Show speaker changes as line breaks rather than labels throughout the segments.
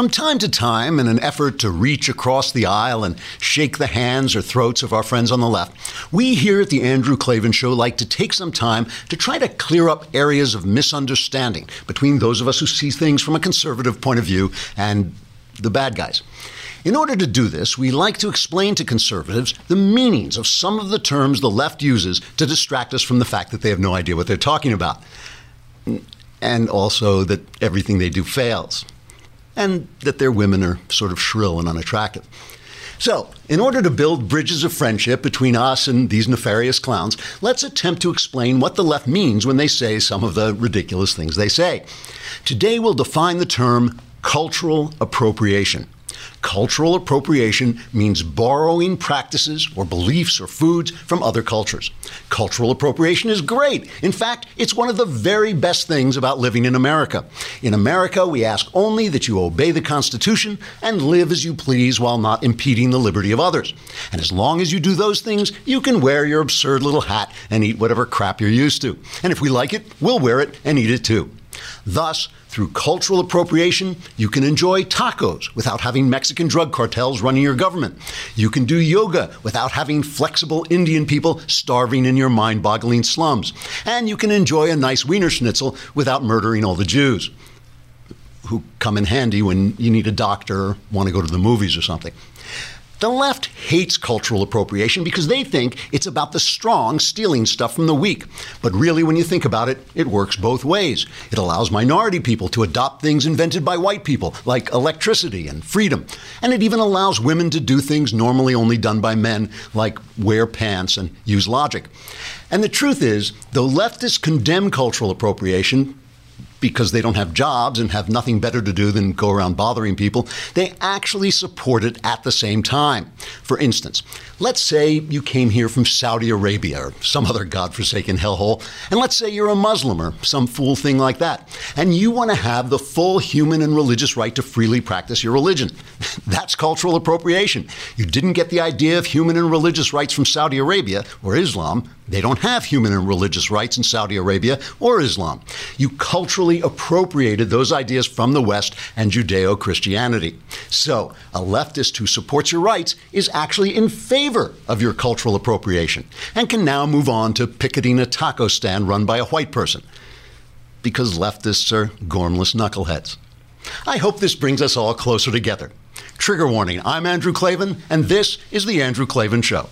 From time to time, in an effort to reach across the aisle and shake the hands or throats of our friends on the left, we here at the Andrew Klavan Show like to take some time to try to clear up areas of misunderstanding between those of us who see things from a conservative point of view and the bad guys. In order to do this, we like to explain to conservatives the meanings of some of the terms the left uses to distract us from the fact that they have no idea what they're talking about. And also that everything they do fails and that their women are sort of shrill and unattractive. So, in order to build bridges of friendship between us and these nefarious clowns, let's attempt to explain what the left means when they say some of the ridiculous things they say. Today, we'll define the term cultural appropriation. Cultural appropriation means borrowing practices or beliefs or foods from other cultures. Cultural appropriation is great. In fact, it's one of the very best things about living in America. In America, we ask only that you obey the Constitution and live as you please while not impeding the liberty of others. And as long as you do those things, you can wear your absurd little hat and eat whatever crap you're used to. And if we like it, we'll wear it and eat it too. Thus, through cultural appropriation, you can enjoy tacos without having Mexican drug cartels running your government. You can do yoga without having flexible Indian people starving in your mind boggling slums. And you can enjoy a nice Wiener Schnitzel without murdering all the Jews who come in handy when you need a doctor or want to go to the movies or something. The left hates cultural appropriation because they think it's about the strong stealing stuff from the weak. But really, when you think about it, it works both ways. It allows minority people to adopt things invented by white people, like electricity and freedom. And it even allows women to do things normally only done by men, like wear pants and use logic. And the truth is, though leftists condemn cultural appropriation, because they don't have jobs and have nothing better to do than go around bothering people, they actually support it at the same time. For instance, let's say you came here from Saudi Arabia or some other godforsaken hellhole, and let's say you're a Muslim or some fool thing like that, and you want to have the full human and religious right to freely practice your religion. That's cultural appropriation. You didn't get the idea of human and religious rights from Saudi Arabia or Islam. They don't have human and religious rights in Saudi Arabia or Islam. You culturally appropriated those ideas from the West and Judeo Christianity. So, a leftist who supports your rights is actually in favor of your cultural appropriation and can now move on to picketing a taco stand run by a white person. Because leftists are gormless knuckleheads. I hope this brings us all closer together. Trigger warning I'm Andrew Klavan, and this is The Andrew Klavan Show.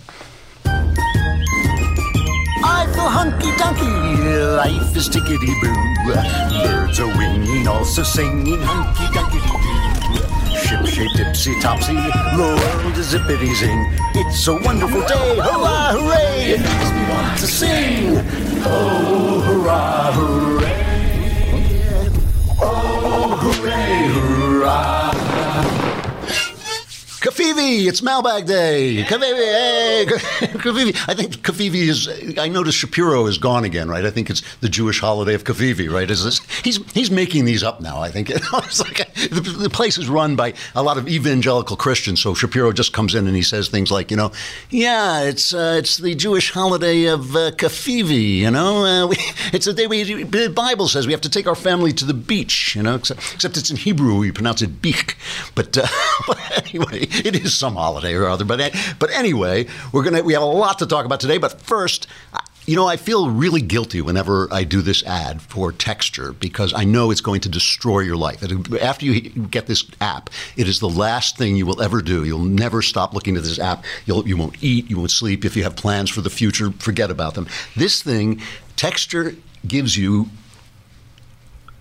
Feel hunky dunky, life is tickety boo. Birds are winging, also singing hunky dunky doo. Ship shape tipsy topsy, the world is zippity zing. It's a wonderful day, hurrah, hooray! It makes me want to sing. Oh, hurrah, hooray! Oh, hooray, hurrah! Covfefe, it's mailbag day. Covfefe, hey, Covfefe. I think Covfefe is. I noticed Shapiro is gone again, right? I think it's the Jewish holiday of Covfefe, right? Is this? He's he's making these up now. I think it's like the, the place is run by a lot of evangelical Christians. So Shapiro just comes in and he says things like, you know, yeah, it's uh, it's the Jewish holiday of uh, Covfefe. You know, uh, we, it's a day we the Bible says we have to take our family to the beach. You know, except, except it's in Hebrew we pronounce it bich. But, uh, but anyway it is some holiday or other. But but anyway, we're gonna we have a lot to talk about today. But first. You know, I feel really guilty whenever I do this ad for Texture because I know it's going to destroy your life. After you get this app, it is the last thing you will ever do. You'll never stop looking at this app. You'll, you won't eat. You won't sleep. If you have plans for the future, forget about them. This thing, Texture gives you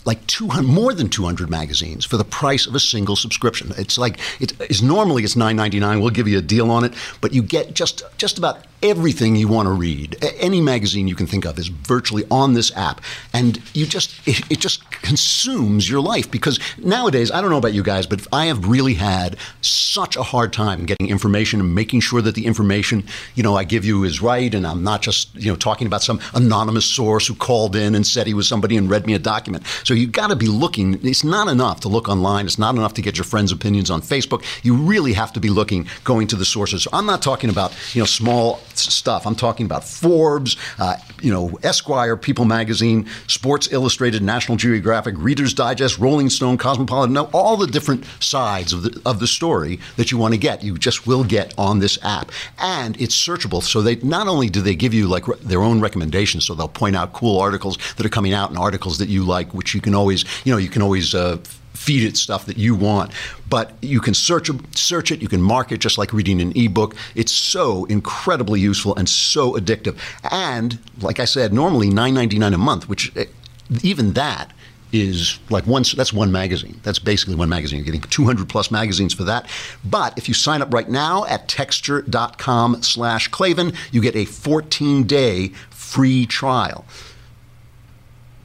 like 200 more than 200 magazines for the price of a single subscription. It's like it is normally it's 9.99. We'll give you a deal on it, but you get just just about everything you want to read. Any magazine you can think of is virtually on this app, and you just it, it just consumes your life because nowadays I don't know about you guys, but I have really had such a hard time getting information and making sure that the information you know I give you is right, and I'm not just you know talking about some anonymous source who called in and said he was somebody and read me a document. So you've got to be looking. It's not enough to look online. It's not enough to get your friends' opinions on Facebook. You really have to be looking, going to the sources. I'm not talking about you know small stuff. I'm talking about Forbes, uh, you know, Esquire, People Magazine, Sports Illustrated, National Geographic, Reader's Digest, Rolling Stone, Cosmopolitan. Know all the different sides of the of the story that you want to get. You just will get on this app, and it's searchable. So they not only do they give you like their own recommendations, so they'll point out cool articles that are coming out and articles that you like, which you can always, you know, you can always. Uh, feed it stuff that you want. But you can search search it, you can mark it just like reading an ebook. It's so incredibly useful and so addictive. And like I said, normally nine ninety nine a month, which eh, even that is like one that's one magazine that's basically one magazine you're getting 200 plus magazines for that but if you sign up right now at texture.com slash klavan you get a 14 day free trial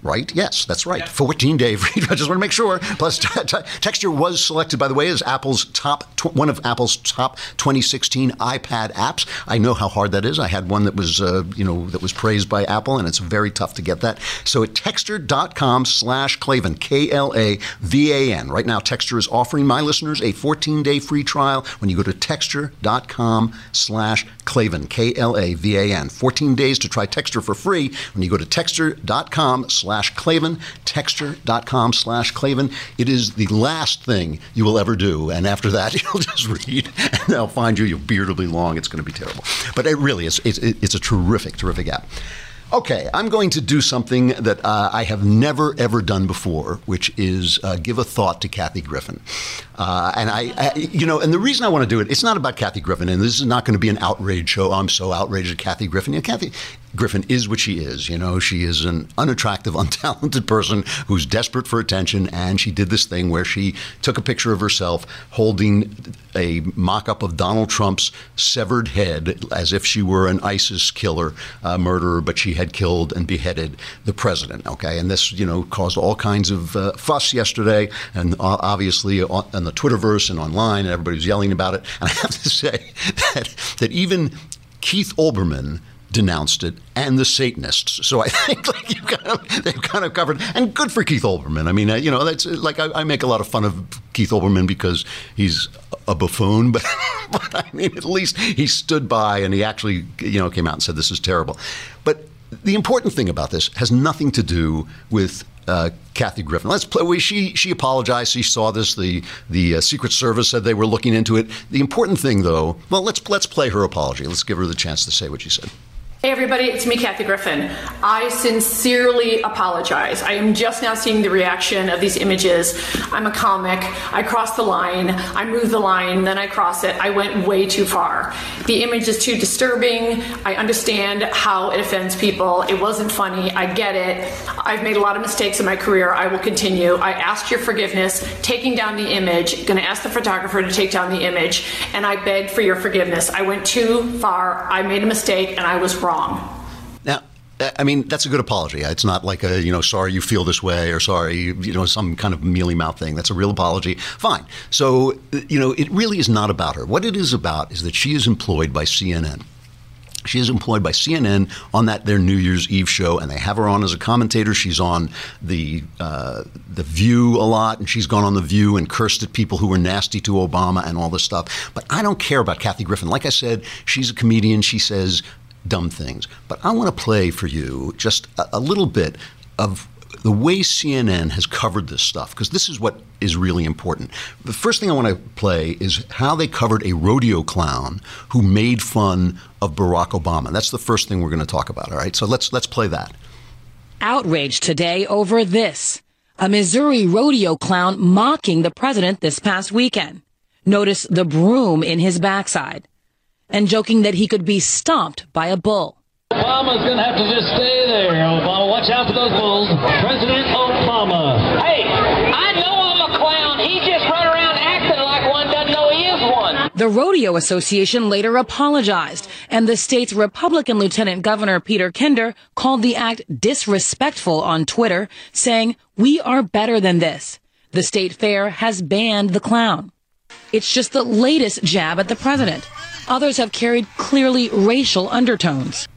right? Yes, that's right. 14 day free. I just want to make sure. Plus, t- t- Texture was selected, by the way, as Apple's top tw- one of Apple's top 2016 iPad apps. I know how hard that is. I had one that was uh, you know that was praised by Apple, and it's very tough to get that. So at texture.com slash Klavan, K L A V A N. Right now, Texture is offering my listeners a 14 day free trial when you go to texture.com slash Klavan, K L A V A N. 14 days to try Texture for free when you go to texture.com slash slash Klavan, texture.com slash Klavan. It is the last thing you will ever do. And after that, you'll just read and they'll find you. Your beard will be long. It's going to be terrible. But it really is, it's, it's a terrific, terrific app. Okay, I'm going to do something that uh, I have never ever done before, which is uh, give a thought to Kathy Griffin. Uh, and I, I, you know, and the reason I want to do it, it's not about Kathy Griffin, and this is not going to be an outrage show. I'm so outraged at Kathy Griffin. You know, Kathy Griffin is what she is. You know, she is an unattractive, untalented person who's desperate for attention, and she did this thing where she took a picture of herself holding a mock-up of Donald Trump's severed head, as if she were an ISIS killer, uh, murderer, but she had killed and beheaded the president. Okay, and this, you know, caused all kinds of uh, fuss yesterday, and obviously on, on the Twitterverse and online, and everybody was yelling about it. And I have to say that that even Keith Olbermann denounced it, and the Satanists. So I think like kind of they've kind of covered, and good for Keith Olbermann. I mean, uh, you know, that's like I, I, make a lot of fun of Keith Olbermann because he's a buffoon, but, but I mean, at least he stood by and he actually, you know, came out and said this is terrible. But the important thing about this has nothing to do with uh, Kathy Griffin. Let's play. She she apologized. She saw this. The the uh, Secret Service said they were looking into it. The important thing, though, well, let's let's play her apology. Let's give her the chance to say what she said.
Hey everybody, it's me, Kathy Griffin. I sincerely apologize. I am just now seeing the reaction of these images. I'm a comic. I crossed the line. I moved the line, then I cross it. I went way too far. The image is too disturbing. I understand how it offends people. It wasn't funny. I get it. I've made a lot of mistakes in my career. I will continue. I asked your forgiveness, taking down the image, going to ask the photographer to take down the image, and I beg for your forgiveness. I went too far. I made a mistake and I was wrong wrong.
Now, I mean, that's a good apology. It's not like a, you know, sorry you feel this way or sorry, you know, some kind of mealy mouth thing. That's a real apology. Fine. So, you know, it really is not about her. What it is about is that she is employed by CNN. She is employed by CNN on that their New Year's Eve show, and they have her on as a commentator. She's on the uh, the View a lot, and she's gone on the View and cursed at people who were nasty to Obama and all this stuff. But I don't care about Kathy Griffin. Like I said, she's a comedian. She says dumb things. But I want to play for you just a, a little bit of the way CNN has covered this stuff, because this is what is really important. The first thing I want to play is how they covered a rodeo clown who made fun of Barack Obama. That's the first thing we're going to talk about. All right, so let's let's play that.
Outrage today over this: a Missouri rodeo clown mocking the president this past weekend. Notice the broom in his backside and joking that he could be stomped by a bull.
Obama's going to have to just stay there. Obama, watch out for those bulls. President Obama.
Hey, I know I'm a clown. He just run around acting like one doesn't know he is one.
The Rodeo Association later apologized, and the state's Republican Lieutenant Governor Peter Kinder called the act disrespectful on Twitter, saying, We are better than this. The state fair has banned the clown. It's just the latest jab at the president. Others have carried clearly racial undertones.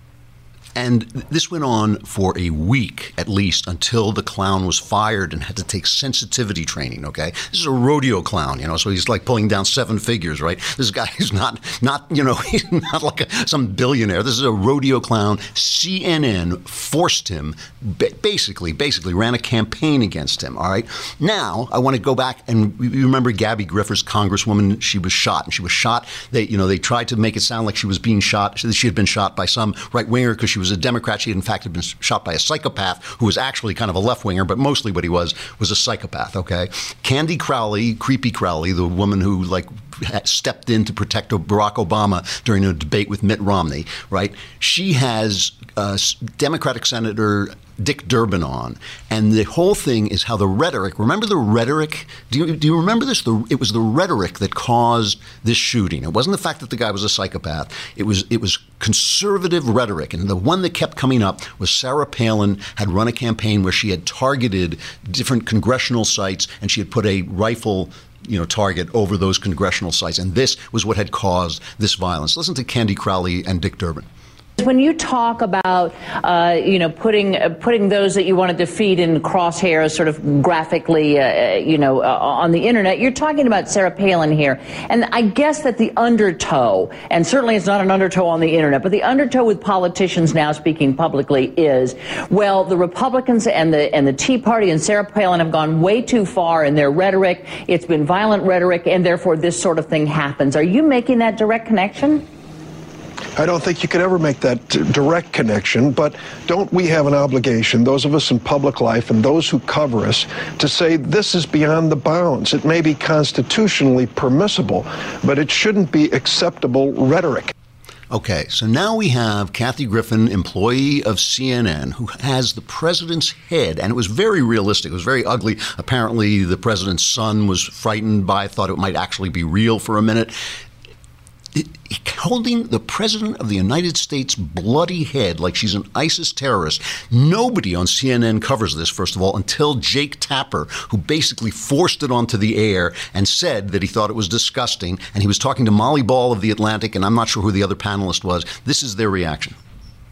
And this went on for a week at least until the clown was fired and had to take sensitivity training. Okay, this is a rodeo clown, you know, so he's like pulling down seven figures, right? This guy is not not you know he's not like a, some billionaire. This is a rodeo clown. CNN forced him, basically, basically ran a campaign against him. All right. Now I want to go back and you remember Gabby Giffords, Congresswoman. She was shot, and she was shot. They you know they tried to make it sound like she was being shot. She had been shot by some right winger because she was a Democrat. She, in fact, had been shot by a psychopath who was actually kind of a left winger, but mostly what he was was a psychopath. Okay, Candy Crowley, creepy Crowley, the woman who like stepped in to protect Barack Obama during a debate with Mitt Romney. Right, she has uh, Democratic Senator Dick Durbin on, and the whole thing is how the rhetoric. Remember the rhetoric? Do you, do you remember this? The, it was the rhetoric that caused this shooting. It wasn't the fact that the guy was a psychopath. It was it was conservative rhetoric, and the one that kept coming up was Sarah Palin had run a campaign where she had targeted different congressional sites, and she had put a rifle you know target over those congressional sites, and this was what had caused this violence. Listen to Candy Crowley and Dick Durbin.
When you talk about, uh, you know, putting uh, putting those that you want to defeat in crosshairs, sort of graphically, uh, uh you know, uh, on the internet, you're talking about Sarah Palin here, and I guess that the undertow, and certainly it's not an undertow on the internet, but the undertow with politicians now speaking publicly is, well, the Republicans and the and the Tea Party and Sarah Palin have gone way too far in their rhetoric. It's been violent rhetoric, and therefore this sort of thing happens. Are you making that direct connection?
I don't think you could ever make that direct connection, but don't we have an obligation, those of us in public life and those who cover us, to say this is beyond the bounds. It may be constitutionally permissible, but it shouldn't be acceptable rhetoric.
Okay, so now we have Kathy Griffin, employee of CNN, who has the president's head, and it was very realistic. It was very ugly. Apparently, the president's son was frightened by, thought it might actually be real for a minute holding the president of the United States bloody head like she's an ISIS terrorist. Nobody on CNN covers this, first of all, until Jake Tapper, who basically forced it onto the air and said that he thought it was disgusting. And he was talking to Molly Ball of The Atlantic, and I'm not sure who the other panelist was. This is their reaction.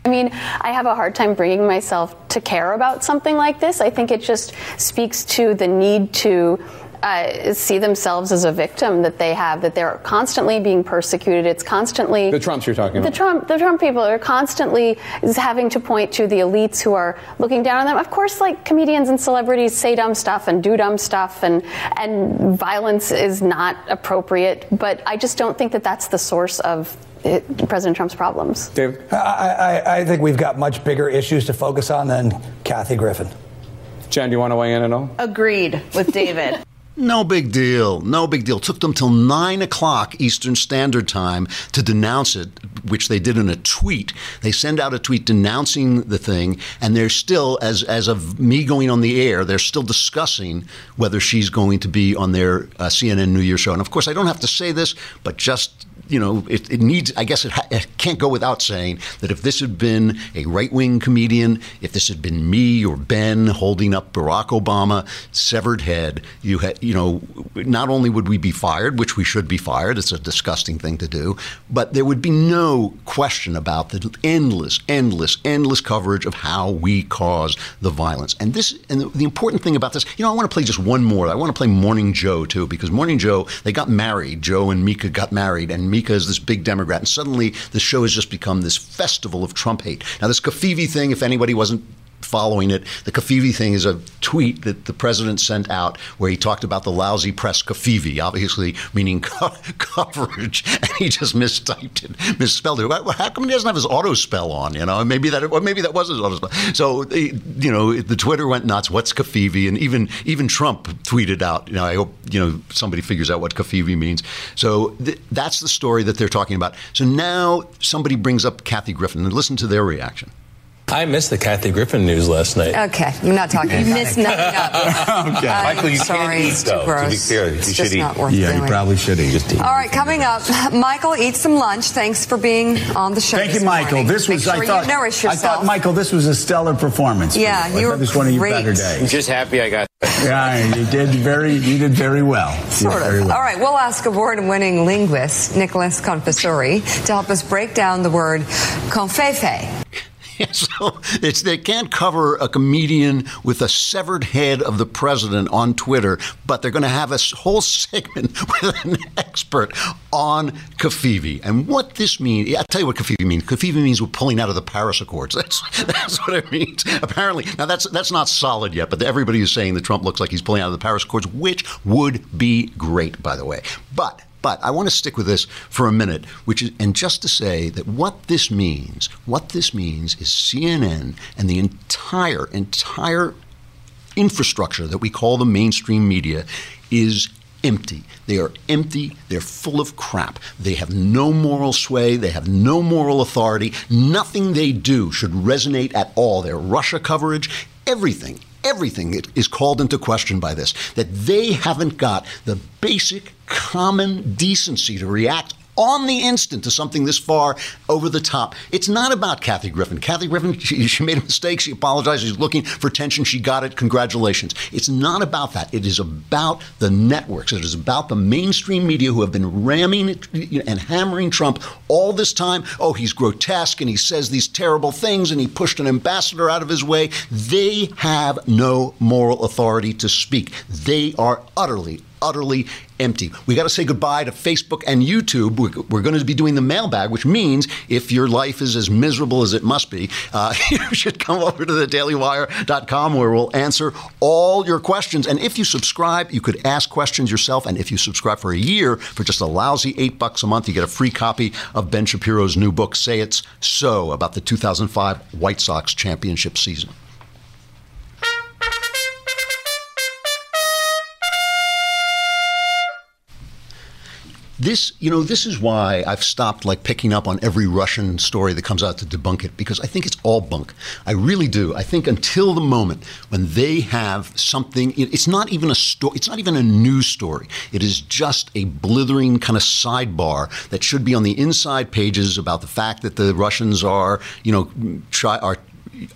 I mean, I have a hard time bringing myself to care about something like this. I think it just speaks to the need to uh, see themselves as a victim that they have, that they're constantly being persecuted. It's constantly
the Trumps you're talking
about. The Trump, the Trump people are constantly having to point to the elites who are looking down on them. Of course, like comedians and celebrities say dumb stuff and do dumb stuff, and and violence is not appropriate. But I just don't think that that's the source of it, President Trump's problems.
Dave,
I, I, I think we've got much bigger issues to focus on than Kathy Griffin.
Jen, do you want to weigh in at all?
Agreed with David.
No big deal. No big deal. Took them till 9 o'clock Eastern Standard Time to denounce it, which they did in a tweet. They send out a tweet denouncing the thing, and they're still, as, as of me going on the air, they're still discussing whether she's going to be on their uh, CNN New Year show. And of course, I don't have to say this, but just you know, it, it needs, I guess it, ha- it, can't go without saying that if this had been a right wing comedian, if this had been me or Ben holding up Barack Obama, severed head, you had, you know, not only would we be fired, which we should be fired, it's a disgusting thing to do, but there would be no question about the endless, endless, endless coverage of how we cause the violence. And this, and the, the important thing about this, you know, I want to play just one more. I want to play Morning Joe too, because Morning Joe, they got married. Joe and Mika got married, and Mika is this big Democrat, and suddenly the show has just become this festival of Trump hate. Now, this Covfefe thing, if anybody wasn't following it. The Covfefe thing is a tweet that the president sent out where he talked about the lousy press Covfefe, obviously meaning co- coverage, and he just mistyped it, misspelled it. How come he doesn't have his auto spell on? You know, maybe that, maybe that was his auto spell. So, you know, the Twitter went nuts. What's Covfefe? And even even Trump tweeted out. You know, I hope you know somebody figures out what Covfefe means. So th- that's the story that they're talking about. So now somebody brings up Kathy Griffin and listen to their reaction.
I missed the Kathy Griffin news last night.
Okay, I'm not talking.
You missed nothing
up. okay,
I'm
Michael, you
sorry,
can't eat though.
gross.
To be fair, you
it's
should
just
eat.
Not worth
yeah,
doing.
you probably should eat. Just eat.
All right, coming up, Michael, eat some lunch. Thanks for being on the show.
Thank you, Michael.
Morning.
This was
Make sure
I thought.
you nourish
I thought, Michael, this was a stellar performance.
Yeah,
you,
you
I
were
this one of your
great.
better
I'm
days.
just happy I got.
yeah, you did very. You did very well.
Sort of.
very well.
All right, we'll ask award-winning linguist Nicholas Confessore to help us break down the word covfefe.
so they can't cover a comedian with a severed head of the president on Twitter, but they're going to have a whole segment with an expert on Covfefe and what this means. I'll tell you what Covfefe means. Covfefe means we're pulling out of the Paris Accords. That's that's what it means. Apparently, now that's that's not solid yet, but everybody is saying that Trump looks like he's pulling out of the Paris Accords, which would be great, by the way. But but I want to stick with this for a minute, which is, and just to say that what this means, what this means is CNN and the entire, entire infrastructure that we call the mainstream media is empty. They are empty. They're full of crap. They have no moral sway. They have no moral authority. Nothing they do should resonate at all. Their Russia coverage, everything, everything is called into question by this. That they haven't got the basic common decency to react on the instant to something this far over the top. It's not about Kathy Griffin. Kathy Griffin, she, she, made a mistake. She apologized. She's looking for attention. She got it. Congratulations. It's not about that. It is about the networks. It is about the mainstream media who have been ramming and hammering Trump all this time. Oh, he's grotesque and he says these terrible things and he pushed an ambassador out of his way. They have no moral authority to speak. They are utterly, utterly empty. We got to say goodbye to Facebook and YouTube. We're, going to be doing the mailbag, which means if your life is as miserable as it must be, uh, you should come over to thedailywire.com where we'll answer all your questions. And if you subscribe, you could ask questions yourself. And if you subscribe for a year for just a lousy eight bucks a month, you get a free copy of Ben Shapiro's new book, Say It's So, about the 2005 White Sox championship season. This, you know, this is why I've stopped like picking up on every Russian story that comes out to debunk it because I think it's all bunk. I really do. I think until the moment when they have something, it's not even a story. It's not even a news story. It is just a blithering kind of sidebar that should be on the inside pages about the fact that the Russians are, you know, try are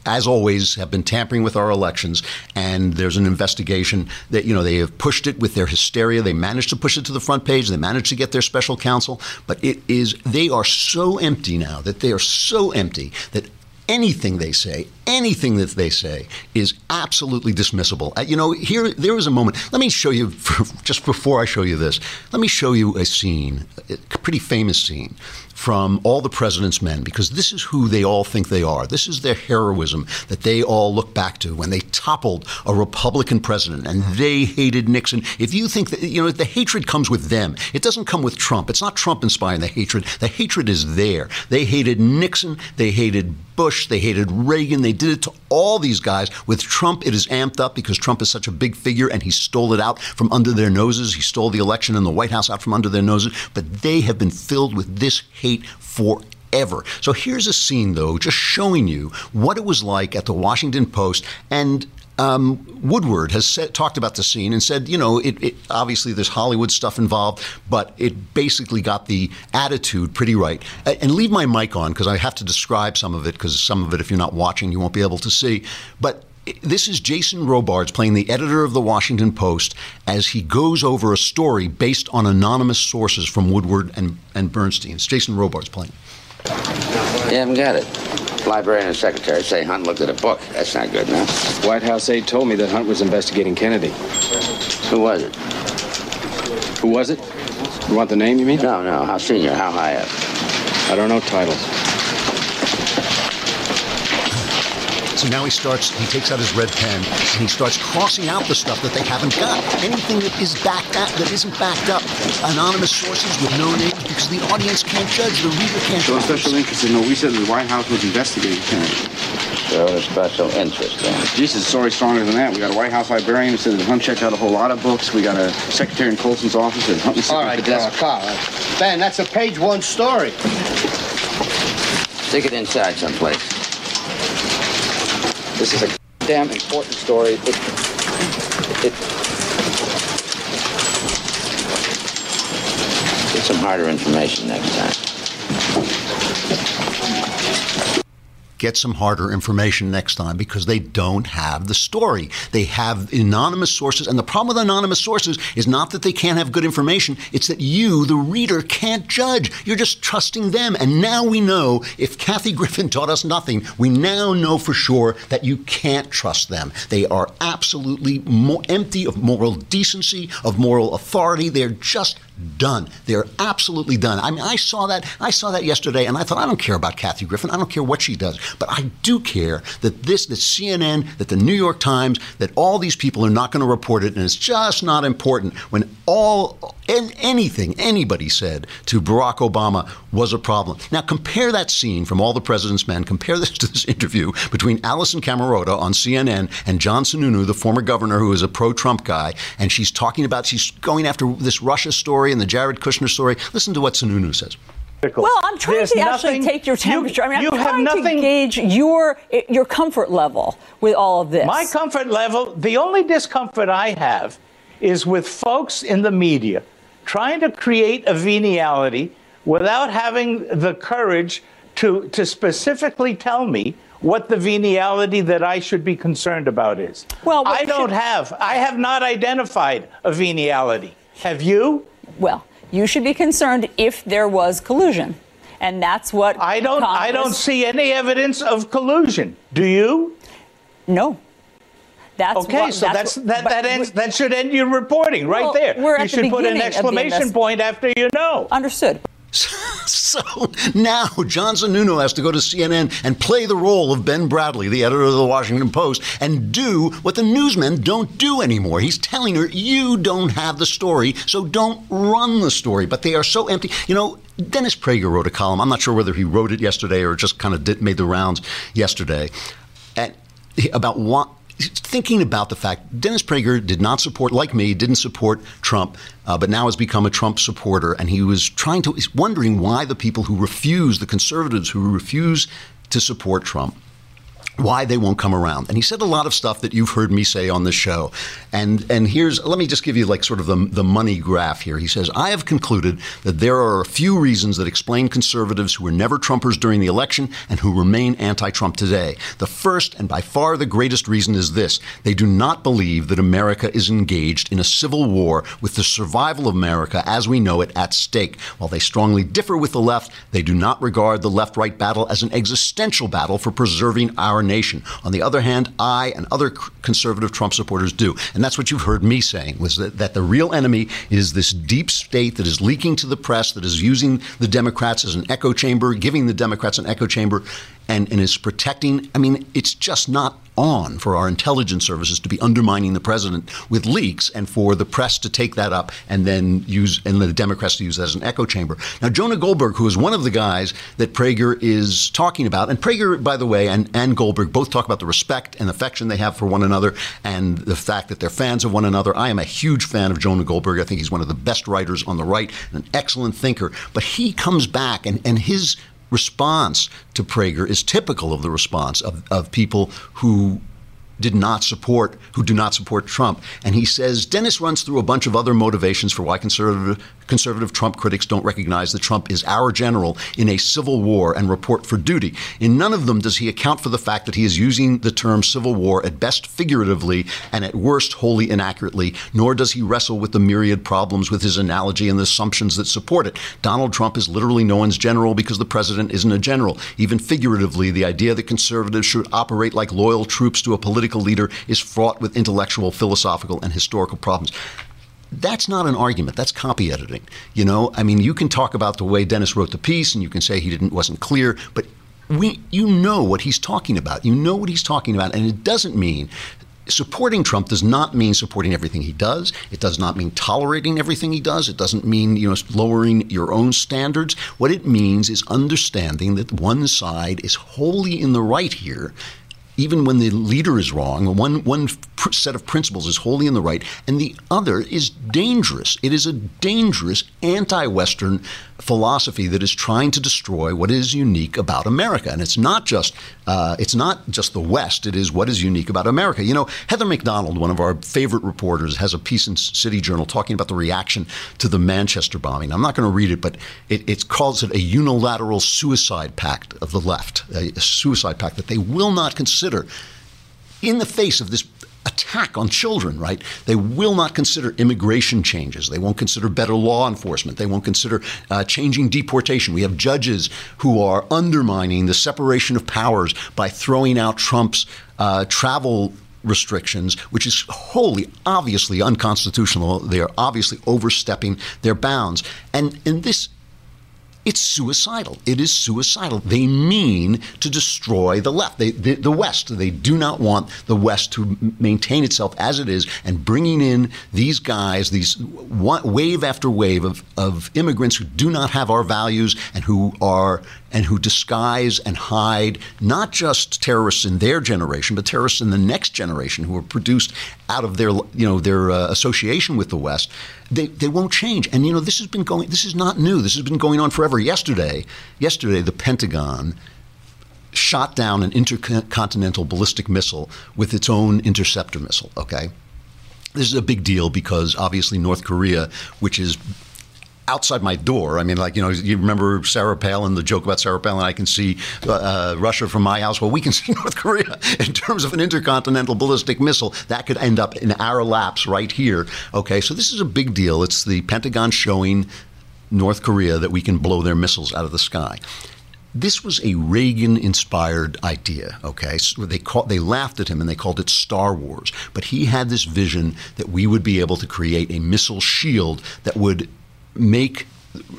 as always, have been tampering with our elections, and there's an investigation that you know they have pushed it with their hysteria. They managed to push it to the front page. They managed to get their special counsel, but it is they are so empty now that they are so empty that anything they say, anything that they say is absolutely dismissible. Uh, you know, here there is a moment. Let me show you just before I show you this. Let me show you a scene, a pretty famous scene from all the president's men because this is who they all think they are. This is their heroism that they all look back to when they toppled a Republican president and they hated Nixon. If you think that, you know, the hatred comes with them, it doesn't come with Trump. It's not Trump inspiring the hatred. The hatred is there. They hated Nixon. They hated Bush. They hated Reagan. They did it to all these guys. With Trump, it is amped up because Trump is such a big figure and he stole it out from under their noses. He stole the election and the White House out from under their noses. But they have been filled with this hate forever. So here's a scene, though, just showing you what it was like at the Washington Post. And um, Woodward has talked about the scene and said, you know, it, it, obviously there's Hollywood stuff involved, but it basically got the attitude pretty right. And leave my mic on because I have to describe some of it because some of it, if you're not watching, you won't be able to see. But this is Jason Robards playing the editor of the Washington Post as he goes over a story based on anonymous sources from Woodward and, and Bernstein. It's Jason Robards playing.
You haven't got it. Librarian and secretary say Hunt looked at a book. That's not good enough.
White House aide told me that Hunt was investigating Kennedy.
Who was it?
Who was it? You want the name, you mean?
No, no. How senior? How high up?
I don't know titles.
So now he starts, he takes out his red pen and he starts crossing out the stuff that they haven't got. Anything that is backed up, that isn't backed up. Anonymous sources with no names because the audience can't judge, the reader can't
So a special interest in, no, we said the White House was investigating Kennedy.
So a special interest in.
Jesus, story stronger than that. We got a White House librarian who said that Hunt checked out a whole lot of books. We got a secretary in Colson's office that Hunt was sitting
All
at
right,
desk.
Carl, Carl. Ben, that's a page one story.
Stick it inside someplace.
This is a damn important story. It, it,
Get some harder information next time.
Get some harder information next time because they don't have the story. They have anonymous sources. And the problem with anonymous sources is not that they can't have good information, it's that you, the reader, can't judge. You're just trusting them. And now we know if Kathy Griffin taught us nothing, we now know for sure that you can't trust them. They are absolutely mo- empty of moral decency, of moral authority. They're just done. They're absolutely done. I mean, I saw that. I saw that yesterday, and I thought, I don't care about Kathy Griffin. I don't care what she does, but I do care that this, that CNN, that the New York Times, that all these people are not going to report it, and it's just not important when all and anything anybody said to Barack Obama was a problem. Now compare that scene from All the President's Men. Compare this to this interview between Alisyn Camerota on CNN and John Sununu, the former governor who is a pro-Trump guy, and she's talking about she's going after this Russia story and the Jared Kushner story. Listen to what Sununu says.
Well, I'm trying
There's
to actually
nothing-
take your temperature. I mean, I'm
have
trying to
nothing-
gauge your your comfort level with all of this.
My comfort level, the only discomfort I have is with folks in the media trying to create a veniality without having the courage to, to specifically tell me what the veniality that I should be concerned about is.
Well,
I don't
should-
have, I have not identified a veniality. Have you?
Well, you should be concerned if there was collusion, and that's what
I don't. I don't see any evidence of collusion. Do you?
No. That's
okay.
what-
so
that's
that's,
what-
that. That ends. That should end your reporting right
Well,
there. you
at the
should put an
beginning of the
exclamation point after you know.
Understood.
So now John Sununu has to go to CNN and play the role of Ben Bradlee, the editor of the Washington Post, and do what the newsmen don't do anymore. He's telling her, you don't have the story, so don't run the story. But they are so empty. You know, Dennis Prager wrote a column. I'm not sure whether he wrote it yesterday or just kind of did, made the rounds yesterday and about what thinking about the fact Dennis Prager did not support, like me, didn't support Trump, uh, but now has become a Trump supporter, and he was trying to, wondering why the people who refuse, the conservatives who refuse to support Trump, why they won't come around. And he said a lot of stuff that you've heard me say on the show. And and here's let me just give you like sort of the, the money graph here. He says, I have concluded that there are a few reasons that explain conservatives who were never Trumpers during the election and who remain anti-Trump today. The first and by far the greatest reason is this. They do not believe that America is engaged in a civil war with the survival of America as we know it at stake. While they strongly differ with the left, they do not regard the left-right battle as an existential battle for preserving our nation. On the other hand, I and other conservative Trump supporters do. And that's what you've heard me saying was that, that the real enemy is this deep state that is leaking to the press, that is using the Democrats as an echo chamber, giving the Democrats an echo chamber, and, and is protecting. I mean, it's just not on for our intelligence services to be undermining the president with leaks and for the press to take that up and then use and the Democrats to use that as an echo chamber. Now, Jonah Goldberg, who is one of the guys that Prager is talking about, and Prager, by the way, and, and Goldberg both talk about the respect and affection they have for one another and the fact that they're fans of one another. I am a huge fan of Jonah Goldberg. I think he's one of the best writers on the right, and an excellent thinker. But he comes back and, and his response to Prager is typical of the response of, of people who did not support, who do not support Trump. And he says Dennis runs through a bunch of other motivations for why conservative, conservative Trump critics don't recognize that Trump is our general in a civil war and report for duty. In none of them does he account for the fact that he is using the term civil war at best figuratively and at worst wholly inaccurately, nor does he wrestle with the myriad problems with his analogy and the assumptions that support it. Donald Trump is literally no one's general because the president isn't a general. Even figuratively, the idea that conservatives should operate like loyal troops to a political leader is fraught with intellectual, philosophical, and historical problems. That's not an argument. That's copy editing. You know, I mean, you can talk about the way Dennis wrote the piece, and you can say he didn't wasn't clear, but we, you know what he's talking about. You know what he's talking about, and it doesn't mean supporting Trump does not mean supporting everything he does. It does not mean tolerating everything he does. It doesn't mean you know lowering your own standards. What it means is understanding that one side is wholly in the right here even when the leader is wrong, one, one pr- set of principles is wholly in the right, and the other is dangerous. It is a dangerous anti Western philosophy that is trying to destroy what is unique about America. And it's not just uh, it's not just the West. It is what is unique about America. You know, Heather Mac Donald, one of our favorite reporters, has a piece in City Journal talking about the reaction to the Manchester bombing. I'm not going to read it, but it, it calls it a unilateral suicide pact of the left, a, a suicide pact that they will not consider in the face of this attack on children, right? They will not consider immigration changes. They won't consider better law enforcement. They won't consider uh, changing deportation. We have judges who are undermining the separation of powers by throwing out Trump's uh, travel restrictions, which is wholly obviously unconstitutional. They are obviously overstepping their bounds. And in this it's suicidal. It is suicidal. They mean to destroy the left, they, the, the, West. They do not want the West to maintain itself as it is, and bringing in these guys, these wave after wave of, of immigrants who do not have our values and who are and who disguise and hide not just terrorists in their generation, but terrorists in the next generation who are produced out of their you know their uh, association with the West. They, they won't change. And you know this has been going. This is not new. This has been going on forever. Yesterday, yesterday the Pentagon shot down an intercontinental ballistic missile with its own interceptor missile. Okay. This is a big deal because obviously North Korea, which is outside my door. I mean, like, you know, you remember Sarah Palin, the joke about Sarah Palin, I can see uh, uh Russia from my house. Well, we can see North Korea in terms of an intercontinental ballistic missile. That could end up in our laps right here. Okay, so this is a big deal. It's the Pentagon showing North Korea that we can blow their missiles out of the sky. This was a Reagan-inspired idea. Okay, so they called, they laughed at him and they called it Star Wars. But he had this vision that we would be able to create a missile shield that would make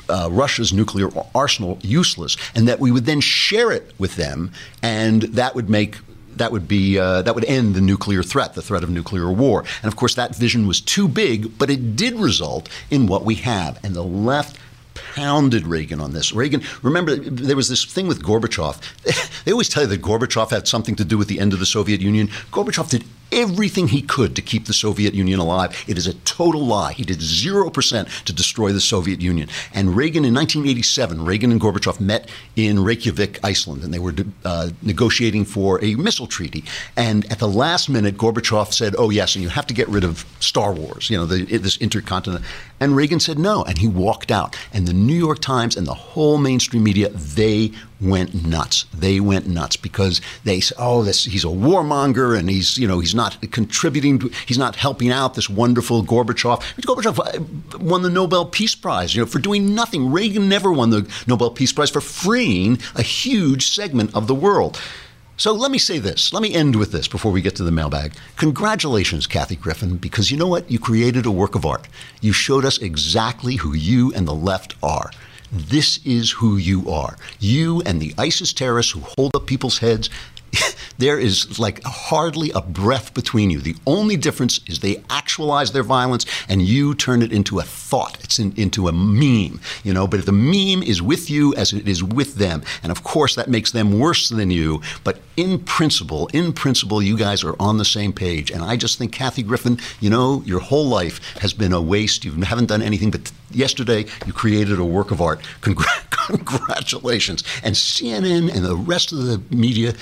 uh, Russia's nuclear arsenal useless, and that we would then share it with them, and that would make that would be uh, that would end the nuclear threat, the threat of nuclear war. And of course, that vision was too big, but it did result in what we have. And the left pounded Reagan on this. Reagan, remember, there was this thing with Gorbachev. they always tell you that Gorbachev had something to do with the end of the Soviet Union. Gorbachev did everything he could to keep the Soviet Union alive. It is a total lie. He did 0% to destroy the Soviet Union. And Reagan in 1987, Reagan and Gorbachev met in Reykjavik, Iceland, and they were uh, negotiating for a missile treaty. And at the last minute, Gorbachev said, Oh, yes, and you have to get rid of Star Wars, you know, the, this intercontinental. And Reagan said no, and he walked out. And the New York Times and the whole mainstream media, they went nuts. They went nuts because they said, "Oh, this he's a warmonger and he's you know he's not contributing, he's not helping out this wonderful Gorbachev." Gorbachev uh, won the Nobel Peace Prize, you know, for doing nothing. Reagan never won the Nobel Peace Prize for freeing a huge segment of the world. So let me say this. Let me end with this before we get to the mailbag. Congratulations, Kathy Griffin, because you know what? You created a work of art. You showed us exactly who you and the left are. This is who you are. You and the ISIS terrorists who hold up people's heads there is like hardly a breath between you. The only difference is they actualize their violence and you turn it into a thought. It's in, into a meme, you know. But the meme is with you as it is with them, and of course that makes them worse than you. But in principle, in principle, you guys are on the same page. And I just think Kathy Griffin, you know, your whole life has been a waste. You haven't done anything but yesterday you created a work of art. Congratulations. And CNN and the rest of the media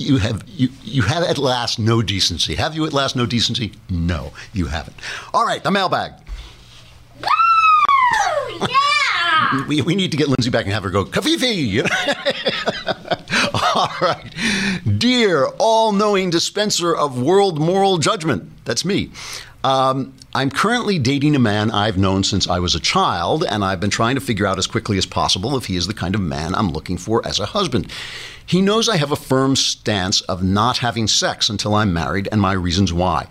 you have you you have at last no decency. Have you at last no decency? No, you haven't. All right, the mailbag.
yeah.
we, we need to get Lindsay back and have her go covfefe. all right, dear all-knowing dispenser of world moral judgment. That's me. Um, I'm currently dating a man I've known since I was a child, and I've been trying to figure out as quickly as possible if he is the kind of man I'm looking for as a husband. He knows I have a firm stance of not having sex until I'm married and my reasons why.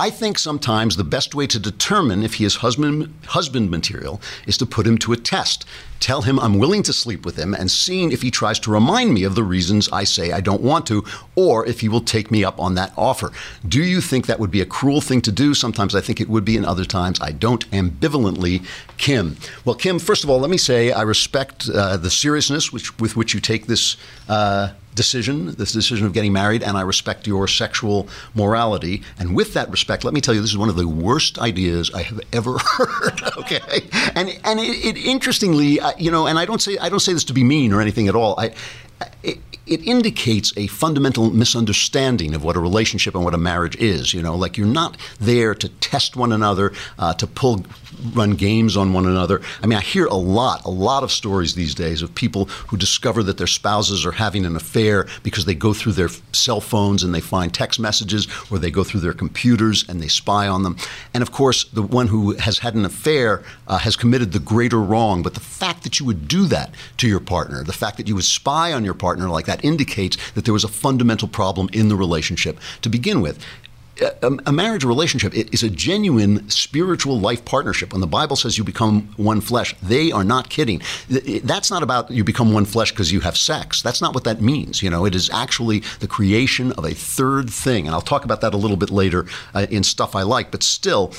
I think sometimes the best way to determine if he is husband, husband material is to put him to a test. Tell him I'm willing to sleep with him and seeing if he tries to remind me of the reasons I say I don't want to, or if he will take me up on that offer. Do you think that would be a cruel thing to do? Sometimes I think it would be, and other times I don't. Ambivalently, Kim. Well, Kim, first of all, let me say I respect uh, the seriousness which, with which you take this. Uh, decision, this decision of getting married, and I respect your sexual morality. And with that respect, let me tell you, this is one of the worst ideas I have ever heard. okay, and and it, it interestingly, uh, you know, and I don't say I don't say this to be mean or anything at all. I, it, it indicates a fundamental misunderstanding of what a relationship and what a marriage is. You know, like you're not there to test one another, uh, to pull, run games on one another. I mean, I hear a lot, a lot of stories these days of people who discover that their spouses are having an affair because they go through their cell phones and they find text messages, or they go through their computers and they spy on them. And of course, the one who has had an affair uh, has committed the greater wrong. But the fact that you would do that to your partner, the fact that you would spy on your partner like that, indicates that there was a fundamental problem in the relationship to begin with. A, marriage relationship is a genuine spiritual life partnership. When the Bible says you become one flesh, they are not kidding. That's not about you become one flesh because you have sex. That's not what that means. You know, it is actually the creation of a third thing, and I'll talk about that a little bit later uh, in stuff I like. But still,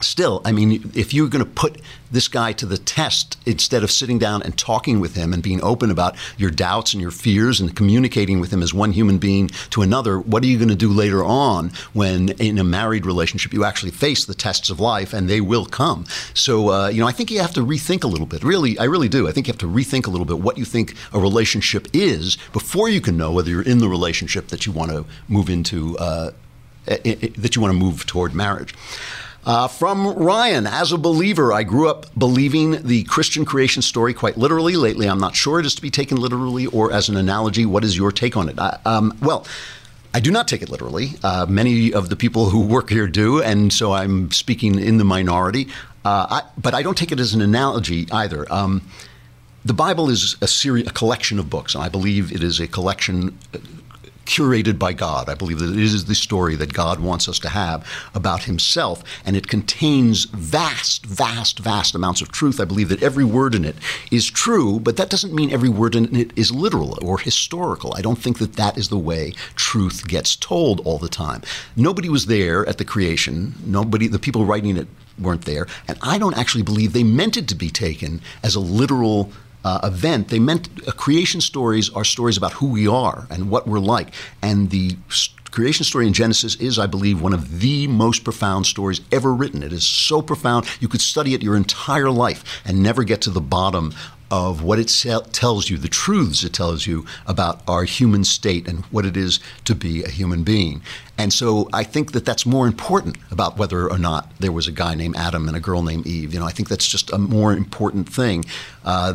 still, I mean, if you're going to put this guy to the test instead of sitting down and talking with him and being open about your doubts and your fears and communicating with him as one human being to another, what are you going to do later on when in a married relationship you actually face the tests of life and they will come? So, uh, you know, I think you have to rethink a little bit. Really, I really do. I think you have to rethink a little bit what you think a relationship is before you can know whether you're in the relationship that you want to move into, uh, that you want to move toward marriage. Uh, from Ryan, as a believer, I grew up believing the Christian creation story quite literally. Lately, I'm not sure it is to be taken literally or as an analogy. What is your take on it? Uh, um, well, I do not take it literally. Uh, many of the people who work here do, and so I'm speaking in the minority. Uh, I, but I don't take it as an analogy either. Um, the Bible is a series, a collection of books, and I believe it is a collection curated by God. I believe that it is the story that God wants us to have about Himself, and it contains vast, vast, vast amounts of truth. I believe that every word in it is true, but that doesn't mean every word in it is literal or historical. I don't think that that is the way truth gets told all the time. Nobody was there at the creation. Nobody, the people writing it weren't there, and I don't actually believe they meant it to be taken as a literal uh, event, they meant uh, creation stories are stories about who we are and what we're like. And the creation story in Genesis is, I believe, one of the most profound stories ever written. It is so profound, you could study it your entire life and never get to the bottom of what it tells you, the truths it tells you about our human state and what it is to be a human being. And so I think that that's more important about whether or not there was a guy named Adam and a girl named Eve. You know, I think that's just a more important thing. Uh,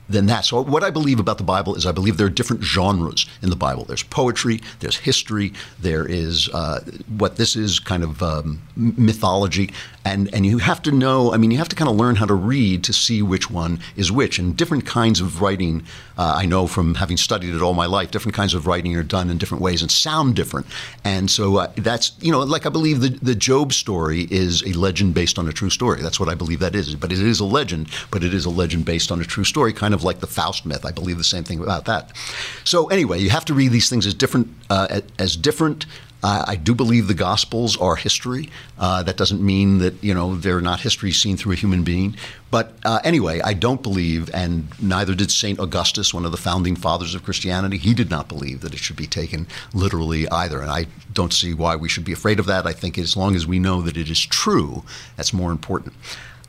than that. So, what I believe about the Bible is I believe there are different genres in the Bible. There's poetry, there's history, there is uh, what this is kind of um, mythology, and and you have to know. I mean, you have to kind of learn how to read to see which one is which. And different kinds of writing, uh, I know from having studied it all my life, different kinds of writing are done in different ways and sound different. And so uh, that's you know, like I believe the the Job story is a legend based on a true story. That's what I believe that is. But it is a legend, but it is a legend based on a true story, kind of like the Faust myth. I believe the same thing about that. So anyway, you have to read these things as different uh, as different. Uh, I do believe the Gospels are history. Uh, that doesn't mean that you know they're not history seen through a human being. But uh, anyway, I don't believe, and neither did Saint Augustus, one of the founding fathers of Christianity. He did not believe that it should be taken literally either, and I don't see why we should be afraid of that. I think as long as we know that it is true, that's more important.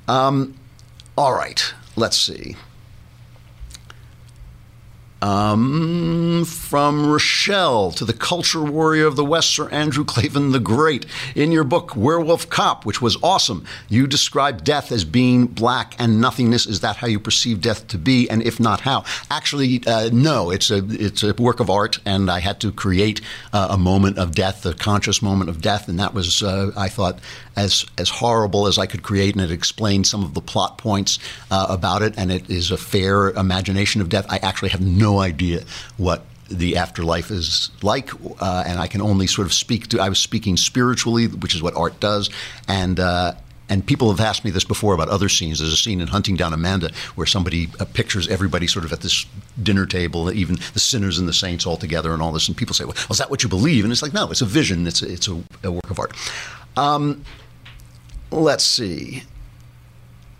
Um, all right, let's see. Um, from Rochelle to the culture warrior of the West, Sir Andrew Klavan the Great. In your book, Werewolf Cop, which was awesome, you describe death as being black and nothingness. Is that how you perceive death to be? And if not, how? Actually, uh, no. It's a it's a work of art, and I had to create uh, a moment of death, a conscious moment of death, and that was, uh, I thought, as as horrible as I could create, and it explained some of the plot points uh, about it, and it is a fair imagination of death. I actually have no idea what the afterlife is like, uh, and I can only sort of speak to. I was speaking spiritually, which is what art does, and. Uh, and people have asked me this before about other scenes. There's a scene in Hunting Down Amanda where somebody uh, pictures everybody sort of at this dinner table, even the sinners and the saints all together, and all this. And people say, "Well, is that what you believe?" And it's like, no, it's a vision. It's a, it's a, a work of art. Um, let's see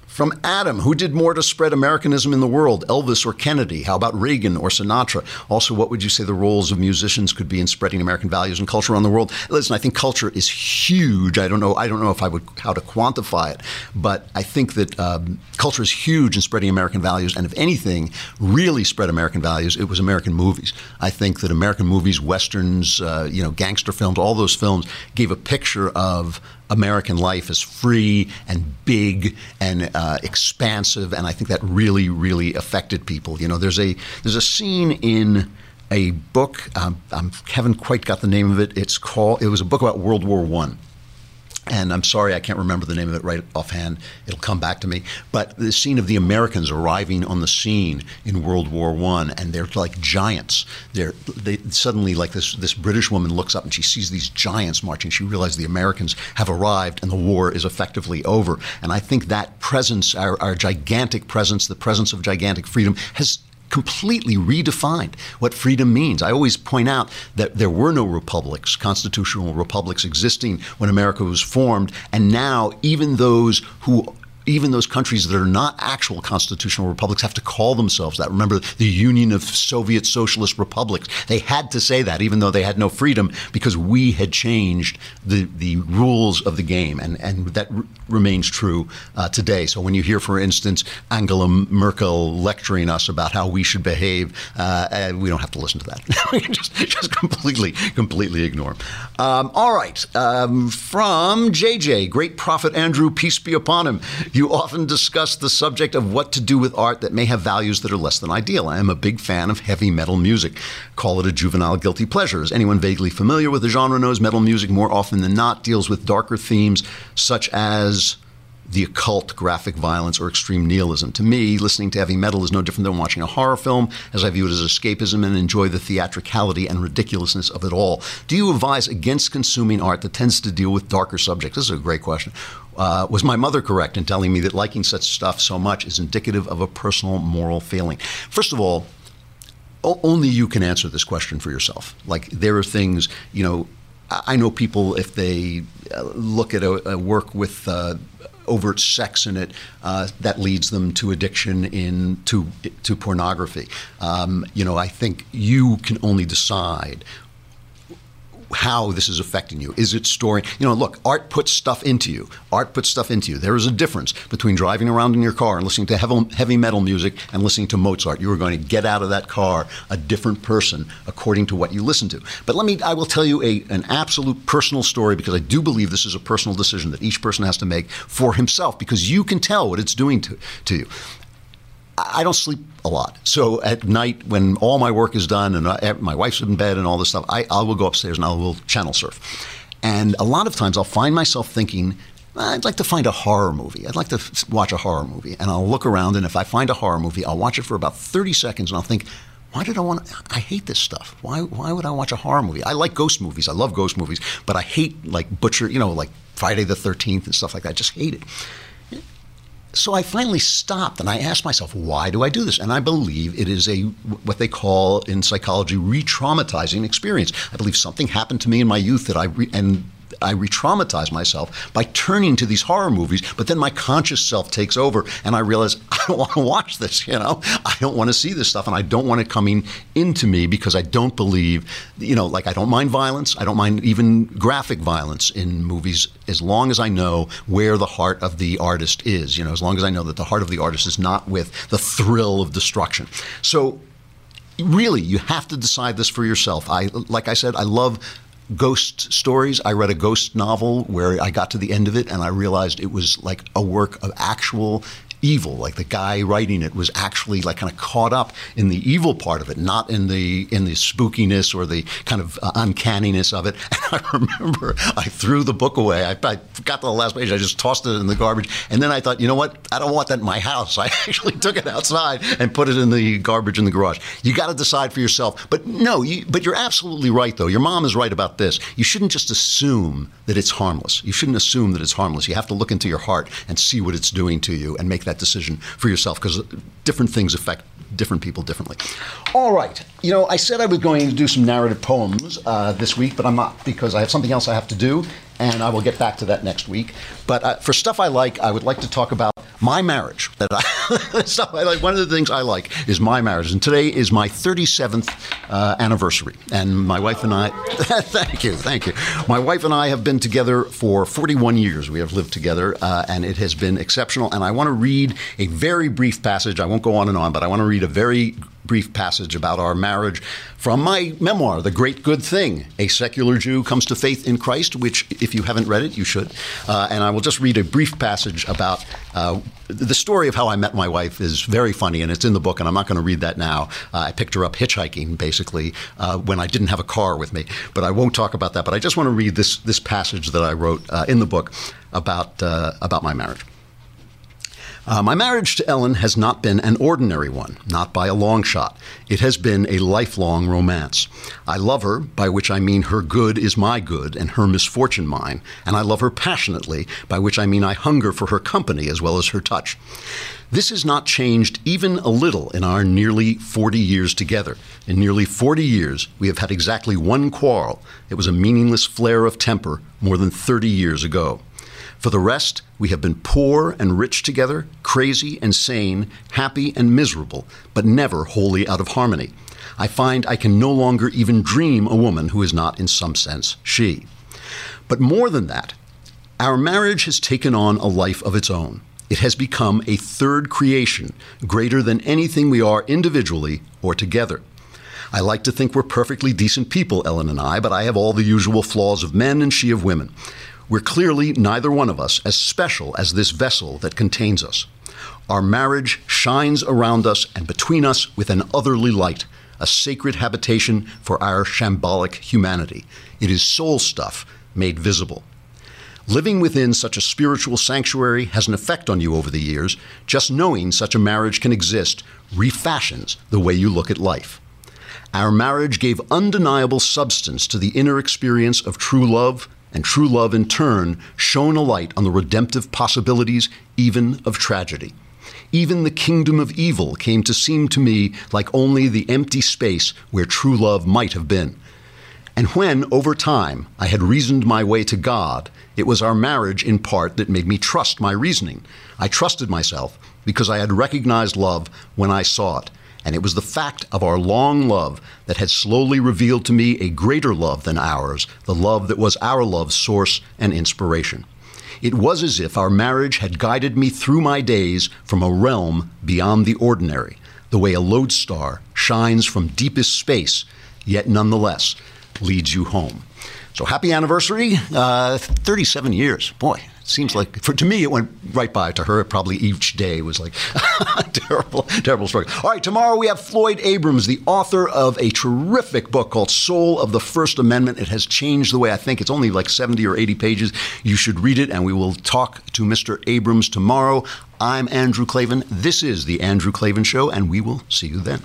From Adam, who did more to spread Americanism in the world, Elvis or Kennedy? How about Reagan or Sinatra? Also, what would you say the roles of musicians could be in spreading American values and culture around the world? Listen, I think culture is huge. I don't know. I don't know if I would how to quantify it, but I think that um, culture is huge in spreading American values. And if anything really spread American values, it was American movies. I think that American movies, westerns, uh, you know, gangster films, all those films gave a picture of American life as free and big and uh, expansive, and I think that really, really affected people. You know, there's a there's a scene in a book. Um, I haven't quite got the name of it. It's called. It was a book about World War One and I'm sorry I can't remember the name of it right offhand. It'll come back to me. But the scene of the Americans arriving on the scene in World War One, and they're like giants. They're they suddenly like this this British woman looks up and she sees these giants marching. She realizes the Americans have arrived and the war is effectively over. And I think that presence, our, our gigantic presence, the presence of gigantic freedom, has completely redefined what freedom means. I always point out that there were no republics, constitutional republics existing when America was formed, and now even those who even those countries that are not actual constitutional republics have to call themselves that. Remember the Union of Soviet Socialist Republics. They had to say that, even though they had no freedom, because we had changed the, the rules of the game. And, and that r- remains true uh, today. So when you hear, for instance, Angela Merkel lecturing us about how we should behave, uh, we don't have to listen to that. We can just, just completely, completely ignore. Um, all right. Um, from JJ, great prophet Andrew, peace be upon him. You often discuss the subject of what to do with art that may have values that are less than ideal. I am a big fan of heavy metal music. Call it a juvenile guilty pleasure. As anyone vaguely familiar with the genre knows, metal music more often than not deals with darker themes such as the occult, graphic violence, or extreme nihilism. To me, listening to heavy metal is no different than watching a horror film, as I view it as escapism and enjoy the theatricality and ridiculousness of it all. Do you advise against consuming art that tends to deal with darker subjects? This is a great question. Uh, was my mother correct in telling me that liking such stuff so much is indicative of a personal moral failing? First of all, o- only you can answer this question for yourself. Like, there are things, you know, I I know people, if they uh, look at a, a work with uh, overt sex in it, uh, that leads them to addiction in to to pornography. Um, you know, I think you can only decide how this is affecting you. Is it storing? You know, look, art puts stuff into you. Art puts stuff into you. There is a difference between driving around in your car and listening to heavy, metal music and listening to Mozart. You are going to get out of that car a different person according to what you listen to. But let me, I will tell you a, an absolute personal story because I do believe this is a personal decision that each person has to make for himself because you can tell what it's doing to, to you. I don't sleep a lot. So at night, when all my work is done and uh, I, my wife's in bed and all this stuff, I, I will go upstairs and I will channel surf. And a lot of times I'll find myself thinking, I'd like to find a horror movie. I'd like to f- watch a horror movie. And I'll look around, and if I find a horror movie, I'll watch it for about 30 seconds and I'll think, why did I want to? I hate this stuff. Why, why would I watch a horror movie? I like ghost movies. I love ghost movies, but I hate like Butcher, you know, like Friday the 13th and stuff like that. I just hate it. So I finally stopped and I asked myself, why do I do this? And I believe it is a what they call in psychology re-traumatizing experience. I believe something happened to me in my youth that I re- and I re-traumatize myself by turning to these horror movies, but then my conscious self takes over and I realize I don't want to watch this, you know? I don't want to see this stuff and I don't want it coming into me because I don't believe, you know, like I don't mind violence. I don't mind even graphic violence in movies as long as I know where the heart of the artist is, you know, as long as I know that the heart of the artist is not with the thrill of destruction. So really you have to decide this for yourself i like i said i love ghost stories. I read a ghost novel where i got to the end of it and i realized it was like a work of actual evil like the guy writing it was actually like kind of caught up in the evil part of it not in the in the spookiness or the kind of uh, uncanniness of it. And i remember i threw the book away. I, I got to the last page i just tossed it in the garbage and then i thought you know what? I don't want that in my house. I actually took it outside and put it in the garbage in the garage. You got to decide for yourself. But no you, but you're absolutely right though. Your mom is right about this. You shouldn't just assume that it's harmless. You shouldn't assume that it's harmless. You have to look into your heart and see what it's doing to you and make that decision for yourself because different things affect different people differently. All right. You know, I said I was going to do some narrative poems uh, this week, but I'm not because I have something else I have to do, and I will get back to that next week. But uh, for stuff I like, I would like to talk about my marriage. That I, so I like, one of the things I like is my marriage, and today is my 37th uh, anniversary. And my wife and I, thank you, thank you. My wife and I have been together for 41 years. We have lived together, uh, and it has been exceptional. And I want to read a very brief passage. I won't go on and on, but I want to read a very brief passage about our marriage from my memoir, The Great Good Thing. A secular Jew comes to faith in Christ, which, if you haven't read it, you should. Uh, and I will just read a brief passage about uh, the story of how I met my wife is very funny, and it's in the book, and I'm not going to read that now. Uh, I picked her up hitchhiking, basically, uh, when I didn't have a car with me. But I won't talk about that. But I just want to read this, this passage that I wrote uh, in the book about, uh, about my marriage. Uh, my marriage to Ellen has not been an ordinary one, not by a long shot. It has been a lifelong romance. I love her, by which I mean her good is my good and her misfortune mine, and I love her passionately, by which I mean I hunger for her company as well as her touch. This has not changed even a little in our nearly 40 years together. In nearly 40 years, we have had exactly one quarrel. It was a meaningless flare of temper more than 30 years ago. For the rest, we have been poor and rich together, crazy and sane, happy and miserable, but never wholly out of harmony. I find I can no longer even dream a woman who is not, in some sense, she. But more than that, our marriage has taken on a life of its own. It has become a third creation, greater than anything we are individually or together. I like to think we're perfectly decent people, Ellen and I, but I have all the usual flaws of men and she of women. We're clearly neither one of us as special as this vessel that contains us. Our marriage shines around us and between us with an otherly light, a sacred habitation for our shambolic humanity. It is soul stuff made visible. Living within such a spiritual sanctuary has an effect on you over the years. Just knowing such a marriage can exist refashions the way you look at life. Our marriage gave undeniable substance to the inner experience of true love, and true love in turn shone a light on the redemptive possibilities even of tragedy. Even the kingdom of evil came to seem to me like only the empty space where true love might have been. And when, over time, I had reasoned my way to God, it was our marriage in part that made me trust my reasoning. I trusted myself because I had recognized love when I saw it. And it was the fact of our long love that had slowly revealed to me a greater love than ours, the love that was our love's source and inspiration. It was as if our marriage had guided me through my days from a realm beyond the ordinary, the way a lodestar shines from deepest space, yet nonetheless leads you home. So happy anniversary, uh, 37 years. Boy, seems like for to me it went right by. To her, probably each day was like terrible, terrible struggle. All right, tomorrow we have Floyd Abrams, the author of a terrific book called Soul of the First Amendment. It has changed the way I think. It's only like 70 or 80 pages. You should read it, and we will talk to Mr. Abrams tomorrow. I'm Andrew Klavan. This is the Andrew Klavan Show, and we will see you then.